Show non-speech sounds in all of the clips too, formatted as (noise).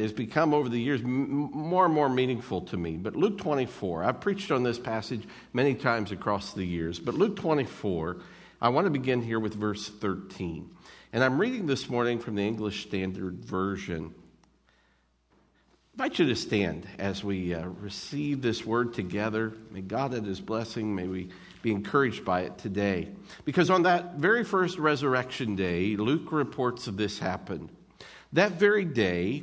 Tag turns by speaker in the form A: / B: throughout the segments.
A: has become over the years more and more meaningful to me. But Luke 24, I've preached on this passage many times across the years, but Luke 24, I want to begin here with verse 13. And I'm reading this morning from the English Standard Version. I invite you to stand as we uh, receive this word together. May God add his blessing. May we be encouraged by it today. Because on that very first resurrection day, Luke reports of this happened. That very day,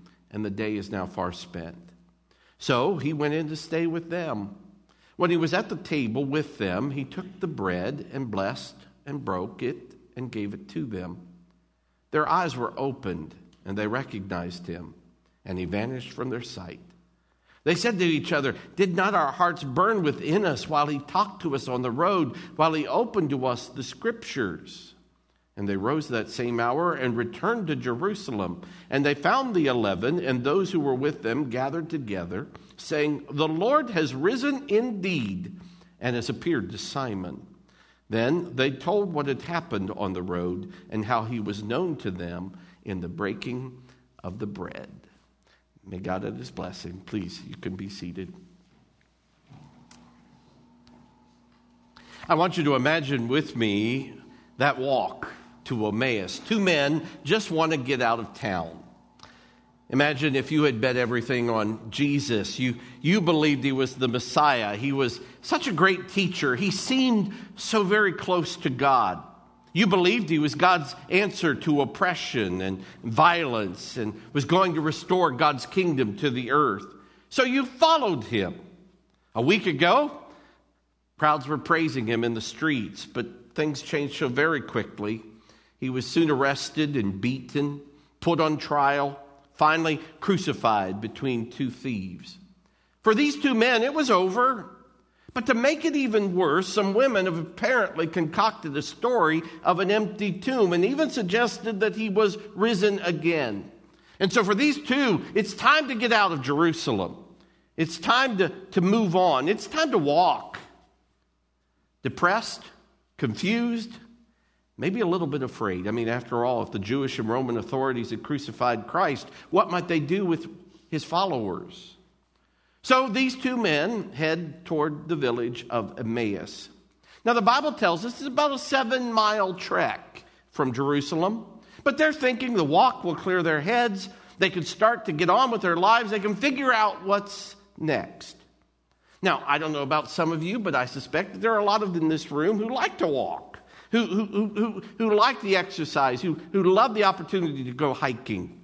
A: and the day is now far spent. So he went in to stay with them. When he was at the table with them, he took the bread and blessed and broke it and gave it to them. Their eyes were opened, and they recognized him, and he vanished from their sight. They said to each other, Did not our hearts burn within us while he talked to us on the road, while he opened to us the scriptures? And they rose that same hour and returned to Jerusalem. And they found the eleven and those who were with them gathered together, saying, The Lord has risen indeed and has appeared to Simon. Then they told what had happened on the road and how he was known to them in the breaking of the bread. May God add his blessing. Please, you can be seated. I want you to imagine with me that walk to Emmaus. Two men just want to get out of town. Imagine if you had bet everything on Jesus. You, you believed he was the Messiah. He was such a great teacher. He seemed so very close to God. You believed he was God's answer to oppression and violence and was going to restore God's kingdom to the earth. So you followed him. A week ago, crowds were praising him in the streets, but things changed so very quickly. He was soon arrested and beaten, put on trial finally crucified between two thieves. For these two men, it was over. But to make it even worse, some women have apparently concocted a story of an empty tomb and even suggested that he was risen again. And so for these two, it's time to get out of Jerusalem. It's time to, to move on. It's time to walk. Depressed, confused, maybe a little bit afraid. I mean, after all, if the Jewish and Roman authorities had crucified Christ, what might they do with his followers? So these two men head toward the village of Emmaus. Now, the Bible tells us it's about a seven mile trek from Jerusalem, but they're thinking the walk will clear their heads. They can start to get on with their lives. They can figure out what's next. Now, I don't know about some of you, but I suspect that there are a lot of them in this room who like to walk who, who, who, who like the exercise, who, who love the opportunity to go hiking.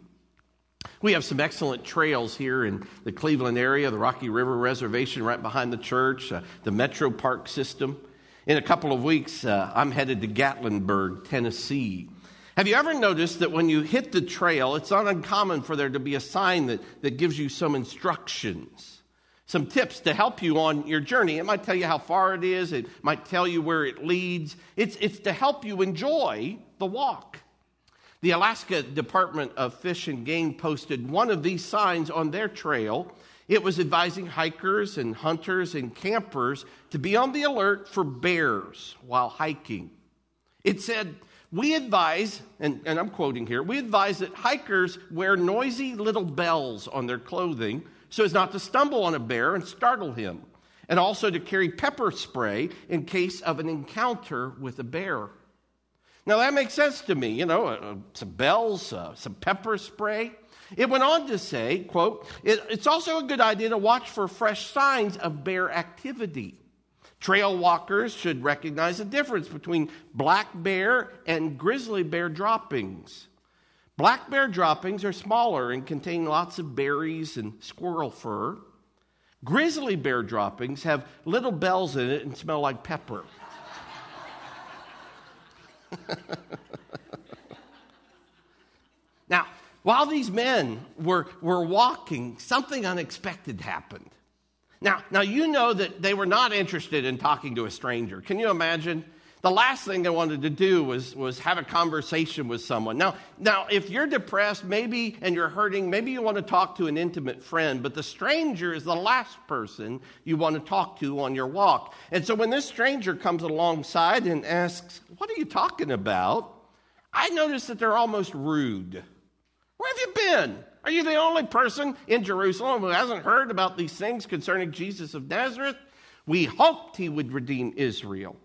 A: We have some excellent trails here in the Cleveland area, the Rocky River Reservation right behind the church, uh, the Metro Park system. In a couple of weeks, uh, I'm headed to Gatlinburg, Tennessee. Have you ever noticed that when you hit the trail, it's not uncommon for there to be a sign that, that gives you some instructions, some tips to help you on your journey? It might tell you how far it is, it might tell you where it leads. It's, it's to help you enjoy the walk. The Alaska Department of Fish and Game posted one of these signs on their trail. It was advising hikers and hunters and campers to be on the alert for bears while hiking. It said, We advise, and, and I'm quoting here, we advise that hikers wear noisy little bells on their clothing so as not to stumble on a bear and startle him, and also to carry pepper spray in case of an encounter with a bear. Now that makes sense to me, you know, uh, some bells, uh, some pepper spray. It went on to say, quote, it, it's also a good idea to watch for fresh signs of bear activity. Trail walkers should recognize the difference between black bear and grizzly bear droppings. Black bear droppings are smaller and contain lots of berries and squirrel fur. Grizzly bear droppings have little bells in it and smell like pepper. (laughs) now, while these men were, were walking, something unexpected happened. Now, now, you know that they were not interested in talking to a stranger. Can you imagine? The last thing they wanted to do was, was have a conversation with someone. Now, now, if you're depressed, maybe, and you're hurting, maybe you want to talk to an intimate friend, but the stranger is the last person you want to talk to on your walk. And so when this stranger comes alongside and asks, What are you talking about? I notice that they're almost rude. Where have you been? Are you the only person in Jerusalem who hasn't heard about these things concerning Jesus of Nazareth? We hoped he would redeem Israel.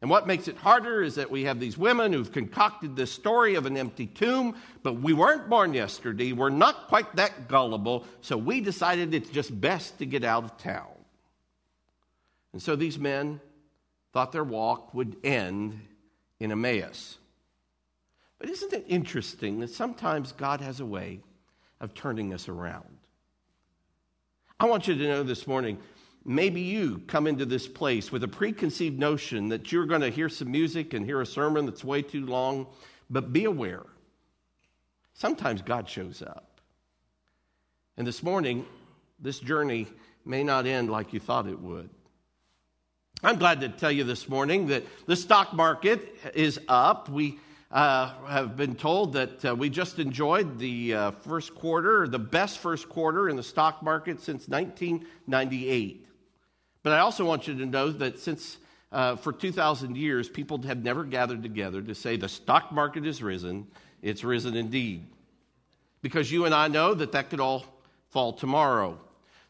A: And what makes it harder is that we have these women who've concocted this story of an empty tomb, but we weren't born yesterday. We're not quite that gullible, so we decided it's just best to get out of town. And so these men thought their walk would end in Emmaus. But isn't it interesting that sometimes God has a way of turning us around? I want you to know this morning maybe you come into this place with a preconceived notion that you're going to hear some music and hear a sermon that's way too long, but be aware. Sometimes God shows up. And this morning, this journey may not end like you thought it would. I'm glad to tell you this morning that the stock market is up. We uh, have been told that uh, we just enjoyed the uh, first quarter, the best first quarter in the stock market since 1998. But I also want you to know that since uh, for 2,000 years, people have never gathered together to say the stock market has risen, it's risen indeed. Because you and I know that that could all fall tomorrow.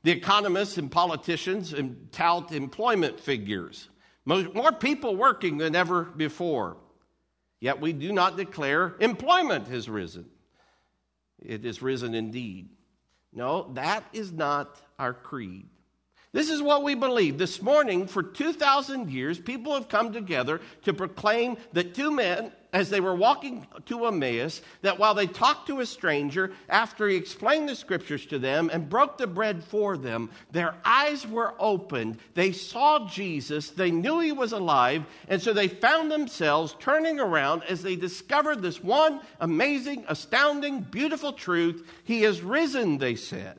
A: The economists and politicians tout employment figures. More people working than ever before. Yet we do not declare employment has risen. It has risen indeed. No, that is not our creed. This is what we believe. This morning, for 2,000 years, people have come together to proclaim that two men, as they were walking to Emmaus, that while they talked to a stranger, after he explained the scriptures to them and broke the bread for them, their eyes were opened. They saw Jesus, they knew he was alive, and so they found themselves turning around as they discovered this one amazing, astounding, beautiful truth. He is risen, they said.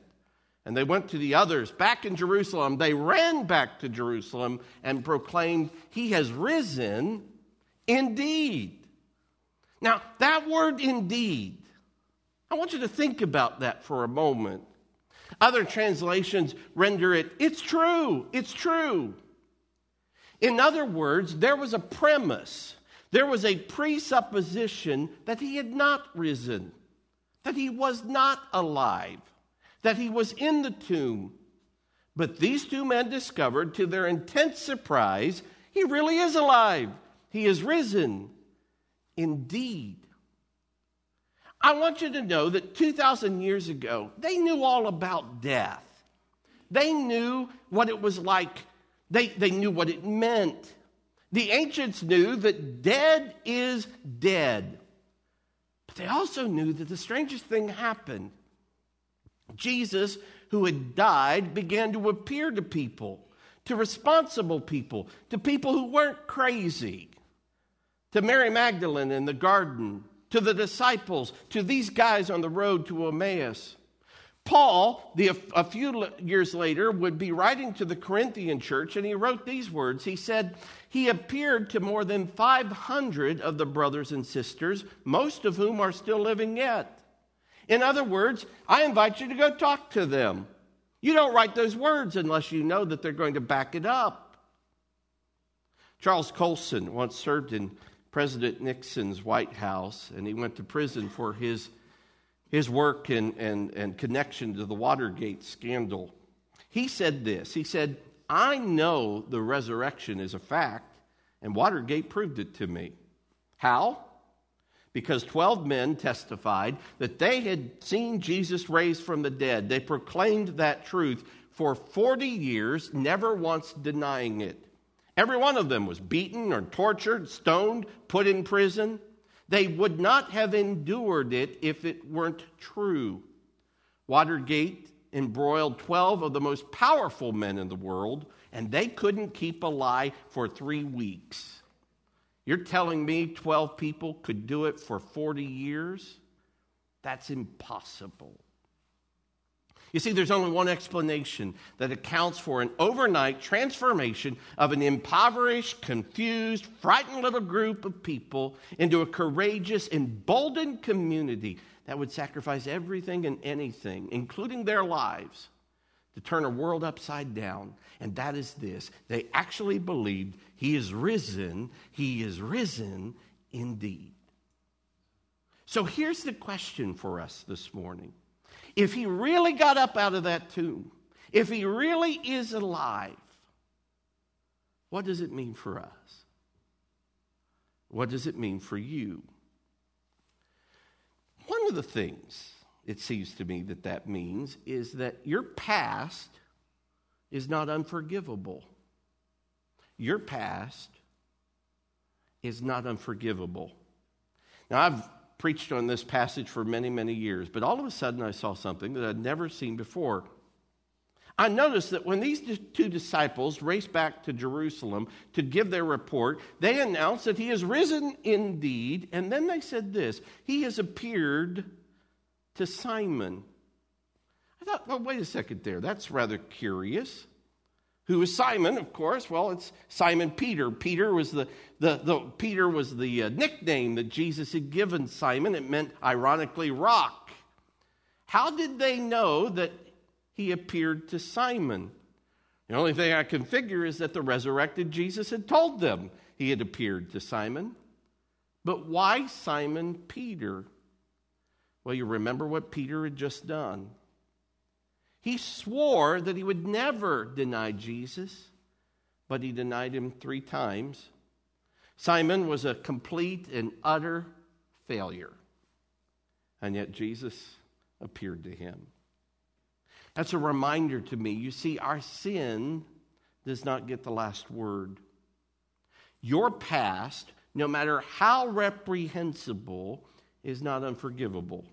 A: And they went to the others back in Jerusalem. They ran back to Jerusalem and proclaimed, He has risen indeed. Now, that word indeed, I want you to think about that for a moment. Other translations render it, It's true, it's true. In other words, there was a premise, there was a presupposition that he had not risen, that he was not alive that he was in the tomb. But these two men discovered, to their intense surprise, he really is alive. He is risen indeed. I want you to know that 2,000 years ago, they knew all about death. They knew what it was like, they, they knew what it meant. The ancients knew that dead is dead. But they also knew that the strangest thing happened Jesus, who had died, began to appear to people, to responsible people, to people who weren't crazy, to Mary Magdalene in the garden, to the disciples, to these guys on the road to Emmaus. Paul, the, a few years later, would be writing to the Corinthian church, and he wrote these words. He said, He appeared to more than 500 of the brothers and sisters, most of whom are still living yet. In other words, I invite you to go talk to them. You don't write those words unless you know that they're going to back it up. Charles Colson once served in President Nixon's White House, and he went to prison for his his work and, and, and connection to the Watergate scandal. He said this He said, I know the resurrection is a fact, and Watergate proved it to me. How? Because 12 men testified that they had seen Jesus raised from the dead. They proclaimed that truth for 40 years, never once denying it. Every one of them was beaten or tortured, stoned, put in prison. They would not have endured it if it weren't true. Watergate embroiled 12 of the most powerful men in the world, and they couldn't keep a lie for three weeks. You're telling me 12 people could do it for 40 years? That's impossible. You see, there's only one explanation that accounts for an overnight transformation of an impoverished, confused, frightened little group of people into a courageous, emboldened community that would sacrifice everything and anything, including their lives, to turn a world upside down. And that is this they actually believed He is risen, He is risen indeed. So here's the question for us this morning if he really got up out of that tomb, if he really is alive, what does it mean for us? What does it mean for you? One of the things it seems to me that that means is that your past is not unforgivable. Your past is not unforgivable. Now, I've preached on this passage for many, many years, but all of a sudden I saw something that I'd never seen before. I noticed that when these two disciples raced back to Jerusalem to give their report, they announced that he has risen indeed, and then they said this He has appeared to Simon. I thought, well, wait a second there. That's rather curious. Who was Simon, of course? Well, it's Simon Peter. Peter was the, the, the Peter was the uh, nickname that Jesus had given Simon. It meant, ironically, rock. How did they know that he appeared to Simon? The only thing I can figure is that the resurrected Jesus had told them he had appeared to Simon. But why Simon Peter? Well, you remember what Peter had just done. He swore that he would never deny Jesus, but he denied him three times. Simon was a complete and utter failure, and yet Jesus appeared to him. That's a reminder to me. You see, our sin does not get the last word. Your past, no matter how reprehensible, is not unforgivable.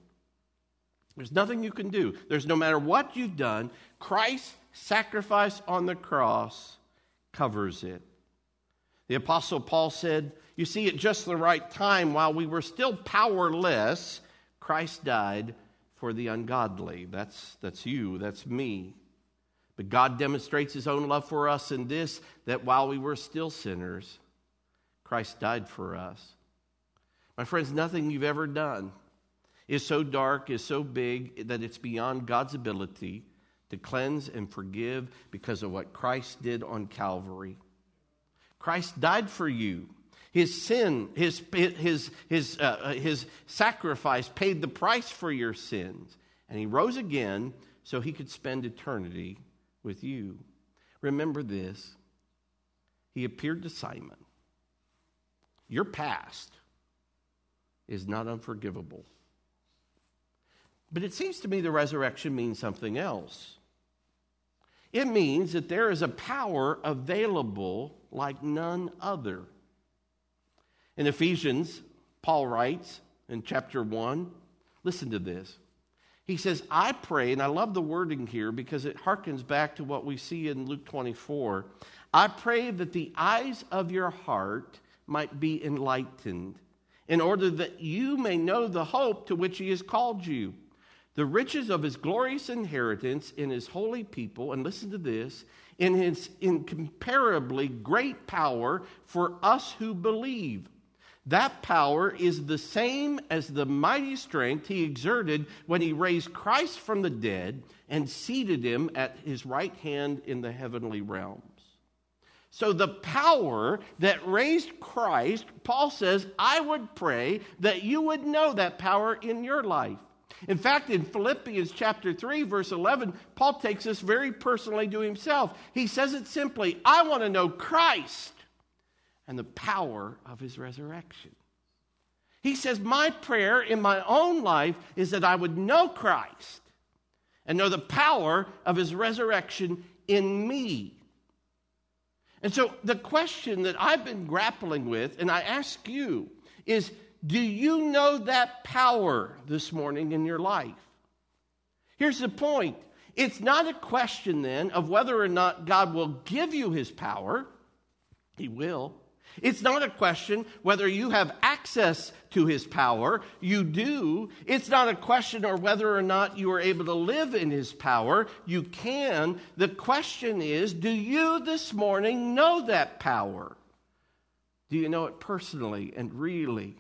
A: There's nothing you can do. There's no matter what you've done, Christ's sacrifice on the cross covers it. The Apostle Paul said, You see, at just the right time, while we were still powerless, Christ died for the ungodly. That's, that's you, that's me. But God demonstrates his own love for us in this that while we were still sinners, Christ died for us. My friends, nothing you've ever done is so dark, is so big that it's beyond God's ability to cleanse and forgive because of what Christ did on Calvary. Christ died for you. His sin, his, his, his, uh, his sacrifice paid the price for your sins. And he rose again so he could spend eternity with you. Remember this he appeared to Simon. Your past is not unforgivable. But it seems to me the resurrection means something else. It means that there is a power available like none other. In Ephesians, Paul writes in chapter 1, listen to this. He says, I pray, and I love the wording here because it harkens back to what we see in Luke 24. I pray that the eyes of your heart might be enlightened, in order that you may know the hope to which he has called you, the riches of his glorious inheritance in his holy people, and listen to this, in his incomparably great power for us who believe. That power is the same as the mighty strength he exerted when he raised Christ from the dead and seated him at his right hand in the heavenly realms. So, the power that raised Christ, Paul says, I would pray that you would know that power in your life. In fact, in Philippians chapter 3, verse 11, Paul takes this very personally to himself. He says it simply I want to know Christ and the power of his resurrection. He says, My prayer in my own life is that I would know Christ and know the power of his resurrection in me. And so, the question that I've been grappling with, and I ask you, is do you know that power this morning in your life? Here's the point it's not a question then of whether or not God will give you his power, he will. It's not a question whether you have access to his power. You do. It's not a question or whether or not you are able to live in his power. You can. The question is do you this morning know that power? Do you know it personally and really?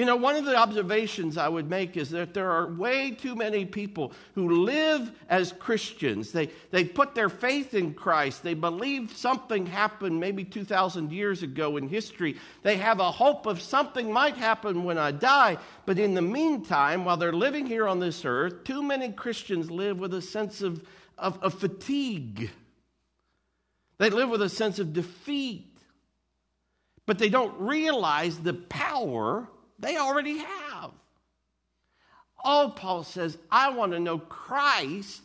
A: You know, one of the observations I would make is that there are way too many people who live as Christians. They, they put their faith in Christ. They believe something happened maybe 2,000 years ago in history. They have a hope of something might happen when I die. But in the meantime, while they're living here on this earth, too many Christians live with a sense of, of, of fatigue. They live with a sense of defeat. But they don't realize the power they already have. All Paul says, I want to know Christ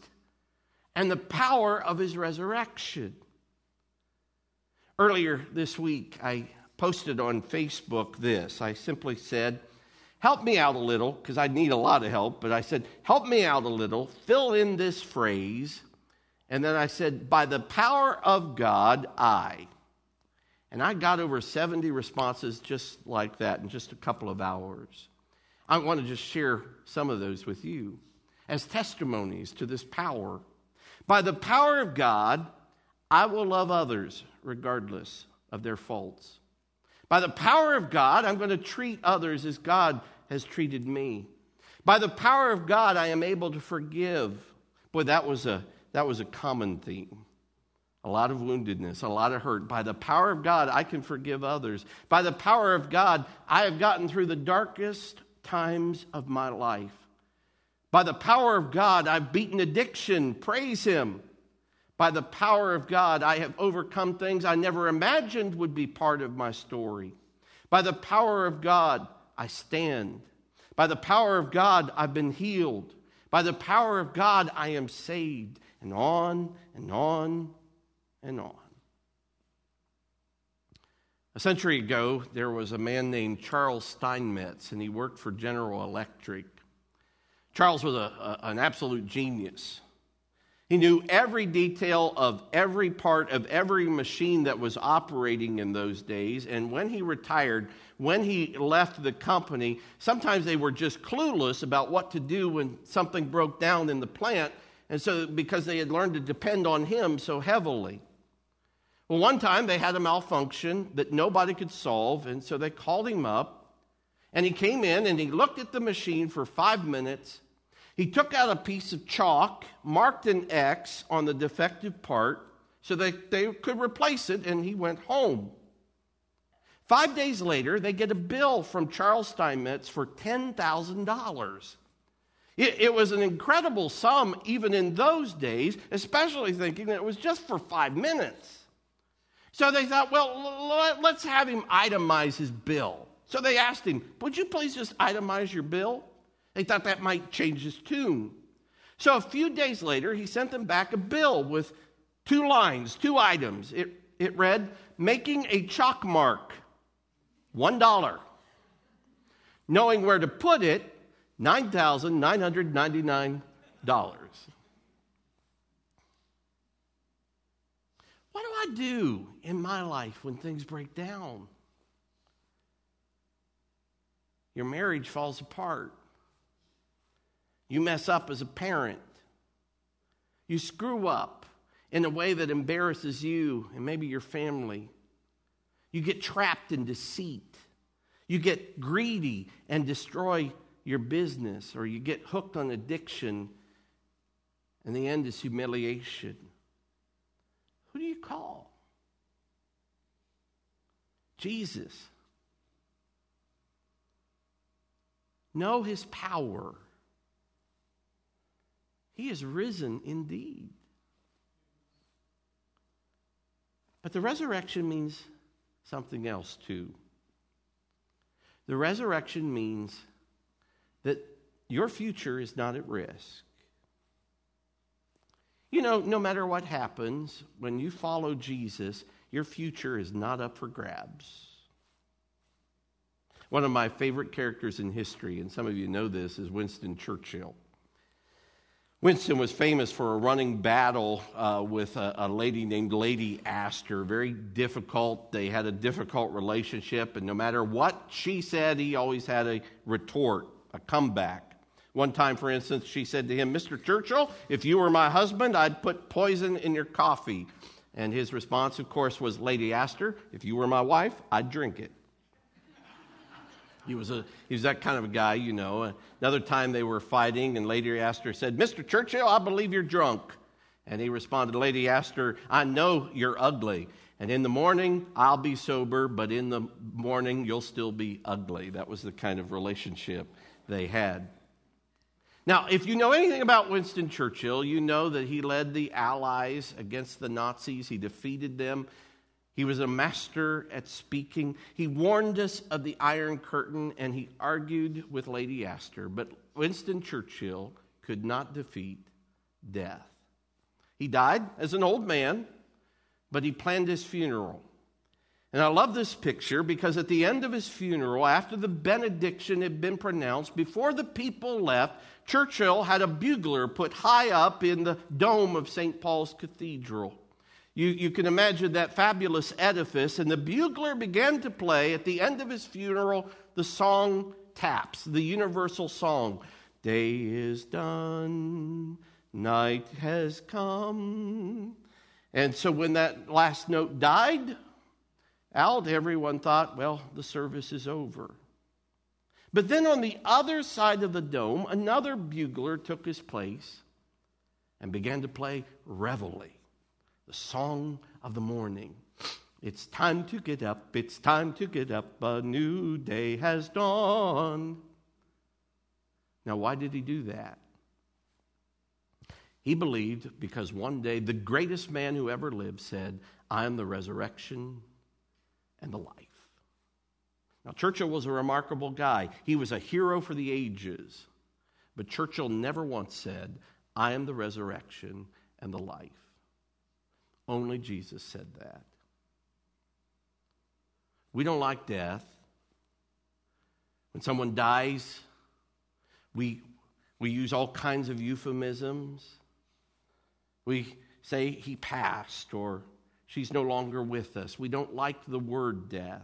A: and the power of his resurrection. Earlier this week, I posted on Facebook this. I simply said, Help me out a little, because I need a lot of help, but I said, Help me out a little, fill in this phrase. And then I said, By the power of God, I. And I got over 70 responses just like that in just a couple of hours. I want to just share some of those with you as testimonies to this power. By the power of God, I will love others regardless of their faults. By the power of God, I'm going to treat others as God has treated me. By the power of God, I am able to forgive. Boy, that was a, that was a common theme a lot of woundedness, a lot of hurt. By the power of God, I can forgive others. By the power of God, I have gotten through the darkest times of my life. By the power of God, I've beaten addiction. Praise Him. By the power of God, I have overcome things I never imagined would be part of my story. By the power of God, I stand. By the power of God, I've been healed. By the power of God, I am saved. And on and on and on. A century ago, there was a man named Charles Steinmetz, and he worked for General Electric. Charles was a, a, an absolute genius. He knew every detail of every part of every machine that was operating in those days. And when he retired, when he left the company, sometimes they were just clueless about what to do when something broke down in the plant. And so, because they had learned to depend on him so heavily. Well, one time they had a malfunction that nobody could solve, and so they called him up. And he came in and he looked at the machine for five minutes. He took out a piece of chalk, marked an X on the defective part so that they could replace it, and he went home. Five days later, they get a bill from Charles Steinmetz for $10,000. It, it, was an incredible sum even in those days, especially thinking that it was just for five minutes. So they thought, well, let's have him itemize his bill. So they asked him, Would you please just itemize your bill? They thought that might change his tune. So a few days later, he sent them back a bill with two lines, two items. It, it read, Making a chalk mark, $1. Knowing where to put it, $9,999. What do I do in my life when things break down? Your marriage falls apart. You mess up as a parent. You screw up in a way that embarrasses you and maybe your family. You get trapped in deceit. You get greedy and destroy your business, or you get hooked on addiction, and the end is humiliation. Who do you call? Jesus. Know his power. He is risen indeed. But the resurrection means something else too. The resurrection means that your future is not at risk. You know, no matter what happens, when you follow Jesus, your future is not up for grabs. One of my favorite characters in history, and some of you know this, is Winston Churchill. Winston was famous for a running battle uh, with a, a, lady named Lady Astor. Very difficult. They had a difficult relationship, and no matter what she said, he always had a retort a comeback. One time, for instance, she said to him, Mr. Churchill, if you were my husband, I'd put poison in your coffee. And his response, of course, was, Lady Astor, if you were my wife, I'd drink it. He was, a, he was that kind of a guy, you know. Another time they were fighting, and Lady Astor said, Mr. Churchill, I believe you're drunk. And he responded, Lady Astor, I know you're ugly. And in the morning, I'll be sober, but in the morning, you'll still be ugly. That was the kind of relationship they had. Now, if you know anything about Winston Churchill, you know that he led the Allies against the Nazis, he defeated them. He was a master at speaking. He warned us of the Iron Curtain and he argued with Lady Astor. But Winston Churchill could not defeat death. He died as an old man, but he planned his funeral. And I love this picture because at the end of his funeral, after the benediction had been pronounced, before the people left, Churchill had a bugler put high up in the dome of St. Paul's Cathedral. You, you can imagine that fabulous edifice, and the bugler began to play at the end of his funeral the song Taps, the universal song. Day is done, night has come. And so when that last note died, out, everyone thought, well, the service is over. But then on the other side of the dome, another bugler took his place and began to play Reveille, the song of the morning. It's time to get up, it's time to get up, a new day has dawned. Now, why did he do that? He believed because one day the greatest man who ever lived said, I am the resurrection and the life. Now, Churchill was a remarkable guy. He was a hero for the ages. But Churchill never once said, I am the resurrection and the life. Only Jesus said that. We don't like death. When someone dies, we, we use all kinds of euphemisms. We say he passed or She's no longer with us. We don't like the word death.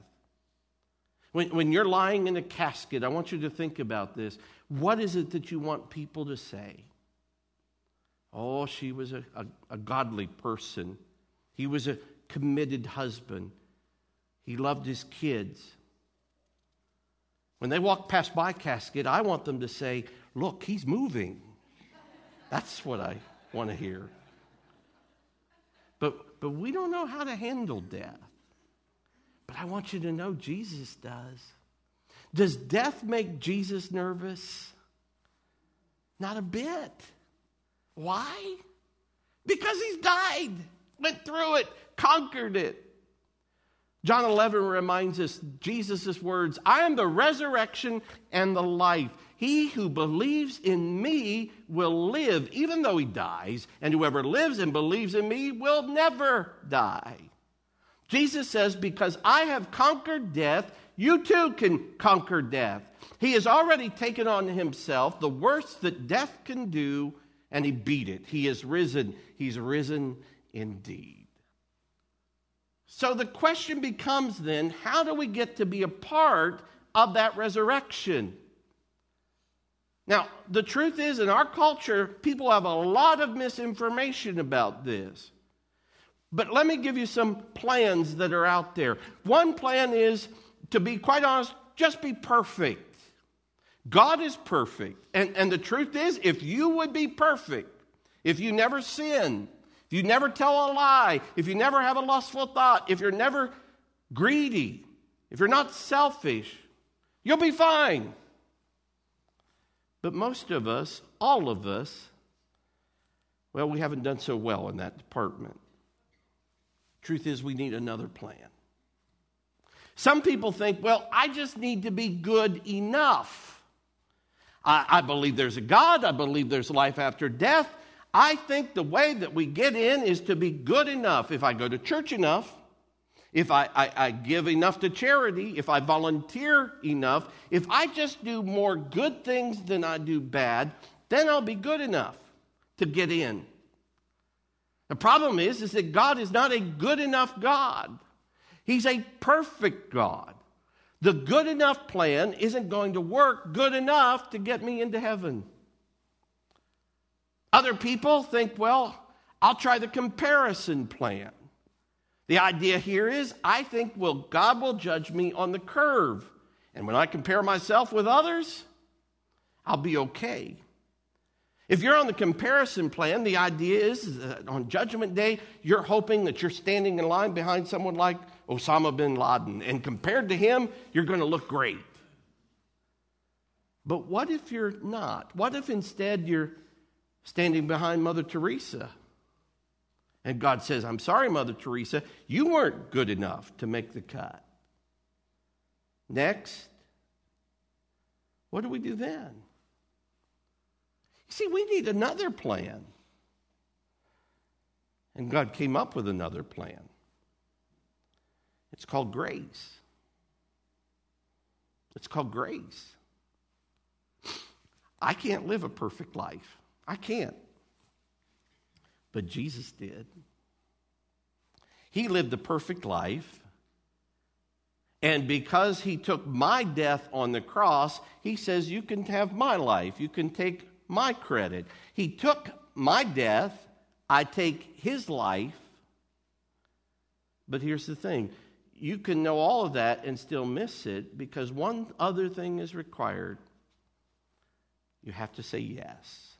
A: When, when you're lying in a casket, I want you to think about this. What is it that you want people to say? Oh, she was a, a, a godly person. He was a committed husband. He loved his kids. When they walk past my casket, I want them to say, Look, he's moving. That's what I want to hear. But but we don't know how to handle death. But I want you to know Jesus does. Does death make Jesus nervous? Not a bit. Why? Because he's died, went through it, conquered it. John 11 reminds us Jesus' words I am the resurrection and the life. He who believes in me will live, even though he dies, and whoever lives and believes in me will never die. Jesus says, Because I have conquered death, you too can conquer death. He has already taken on himself the worst that death can do, and he beat it. He is risen. He's risen indeed. So the question becomes then how do we get to be a part of that resurrection? Now, the truth is, in our culture, people have a lot of misinformation about this. But let me give you some plans that are out there. One plan is, to be quite honest, just be perfect. God is perfect. And, and the truth is, if you would be perfect, if you never sin, if you never tell a lie, if you never have a lustful thought, if you're never greedy, if you're not selfish, you'll be fine. But most of us, all of us, well, we haven't done so well in that department. Truth is, we need another plan. Some people think, well, I just need to be good enough. I, I, believe there's a God. I believe there's life after death. I think the way that we get in is to be good enough. If I go to church enough, if I, I, I give enough to charity, if I volunteer enough, if I just do more good things than I do bad, then I'll be good enough to get in. The problem is, is that God is not a good enough God. He's a perfect God. The good enough plan isn't going to work good enough to get me into heaven. Other people think, well, I'll try the comparison plan. The idea here is I think, well, God will judge me on the curve. And when I compare myself with others, I'll be okay. If you're on the comparison plan, the idea is that on Judgment Day, you're hoping that you're standing in line behind someone like Osama bin Laden, and compared to him, you're going to look great. But what if you're not? What if instead you're standing behind Mother Teresa? And God says, I'm sorry, Mother Teresa, you weren't good enough to make the cut. Next, what do we do then? See, we need another plan. And God came up with another plan. It's called grace. It's called grace. I can't live a perfect life. I can't. But Jesus did. He lived a perfect life. And because he took my death on the cross, he says, You can have my life. You can take my credit. He took my death. I take his life. But here's the thing you can know all of that and still miss it because one other thing is required. You have to say yes.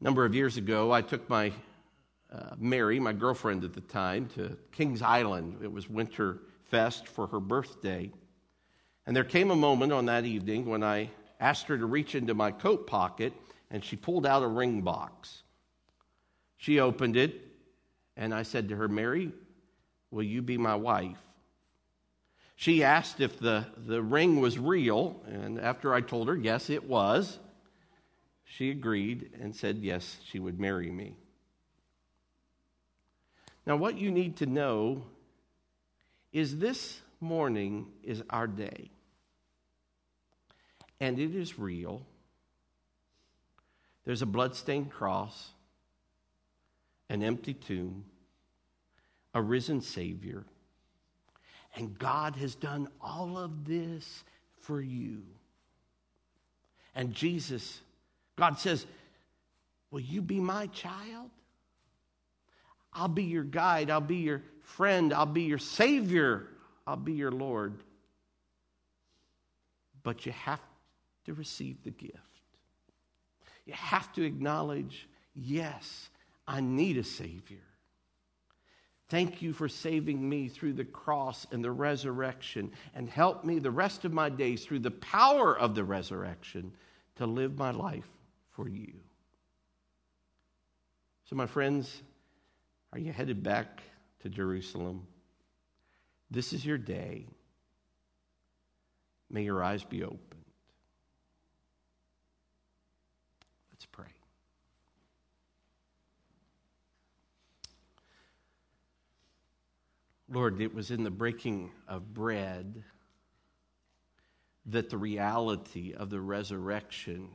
A: A number of years ago, I took my uh, Mary, my girlfriend at the time, to Kings Island. It was Winter Fest for her birthday. And there came a moment on that evening when I asked her to reach into my coat pocket and she pulled out a ring box. She opened it and I said to her, Mary, will you be my wife? She asked if the, the ring was real, and after I told her, yes, it was, she agreed and said yes, she would marry me. Now, what you need to know is this morning is our day. And it is real. There's a bloodstained cross, an empty tomb, a risen Savior. And God has done all of this for you. And Jesus God says, Will you be my child? I'll be your guide. I'll be your friend. I'll be your Savior. I'll be your Lord. But you have to receive the gift. You have to acknowledge, yes, I need a Savior. Thank you for saving me through the cross and the resurrection, and help me the rest of my days through the power of the resurrection to live my life for you. So, my friends, are you headed back to Jerusalem? This is your day. May your eyes be opened. Let's pray. Lord, it was in the breaking of bread that the reality of the resurrection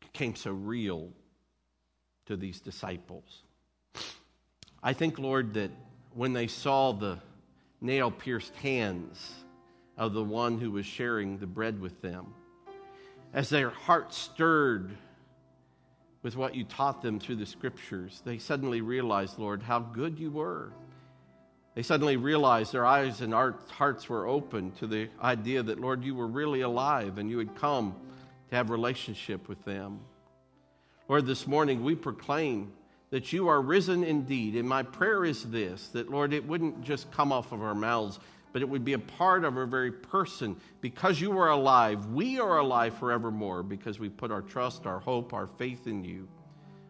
A: became so real to these disciples. I think, Lord, that when they saw the nail pierced hands of the one who was sharing the bread with them, as their hearts stirred with what you taught them through the scriptures, they suddenly realized, Lord, how good you were. They suddenly realized their eyes and hearts were open to the idea that, Lord, you were really alive and you had come to have relationship with them. Lord, this morning we proclaim that you are risen indeed. And my prayer is this that, Lord, it wouldn't just come off of our mouths, but it would be a part of our very person. Because you are alive, we are alive forevermore because we put our trust, our hope, our faith in you.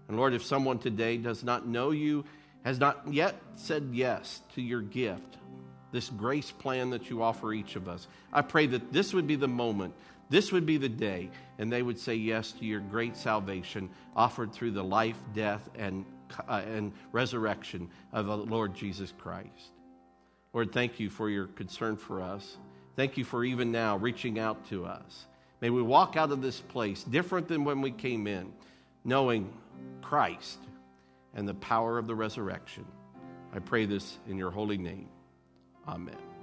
A: And Lord, if someone today does not know you, has not yet said yes to your gift, this grace plan that you offer each of us, I pray that this would be the moment this would be the day, and they would say yes to your great salvation offered through the life, death, and, uh, and resurrection of the Lord Jesus Christ. Lord, thank you for your concern for us. Thank you for even now reaching out to us. May we walk out of this place different than when we came in, knowing Christ and the power of the resurrection. I pray this in your holy name. Amen.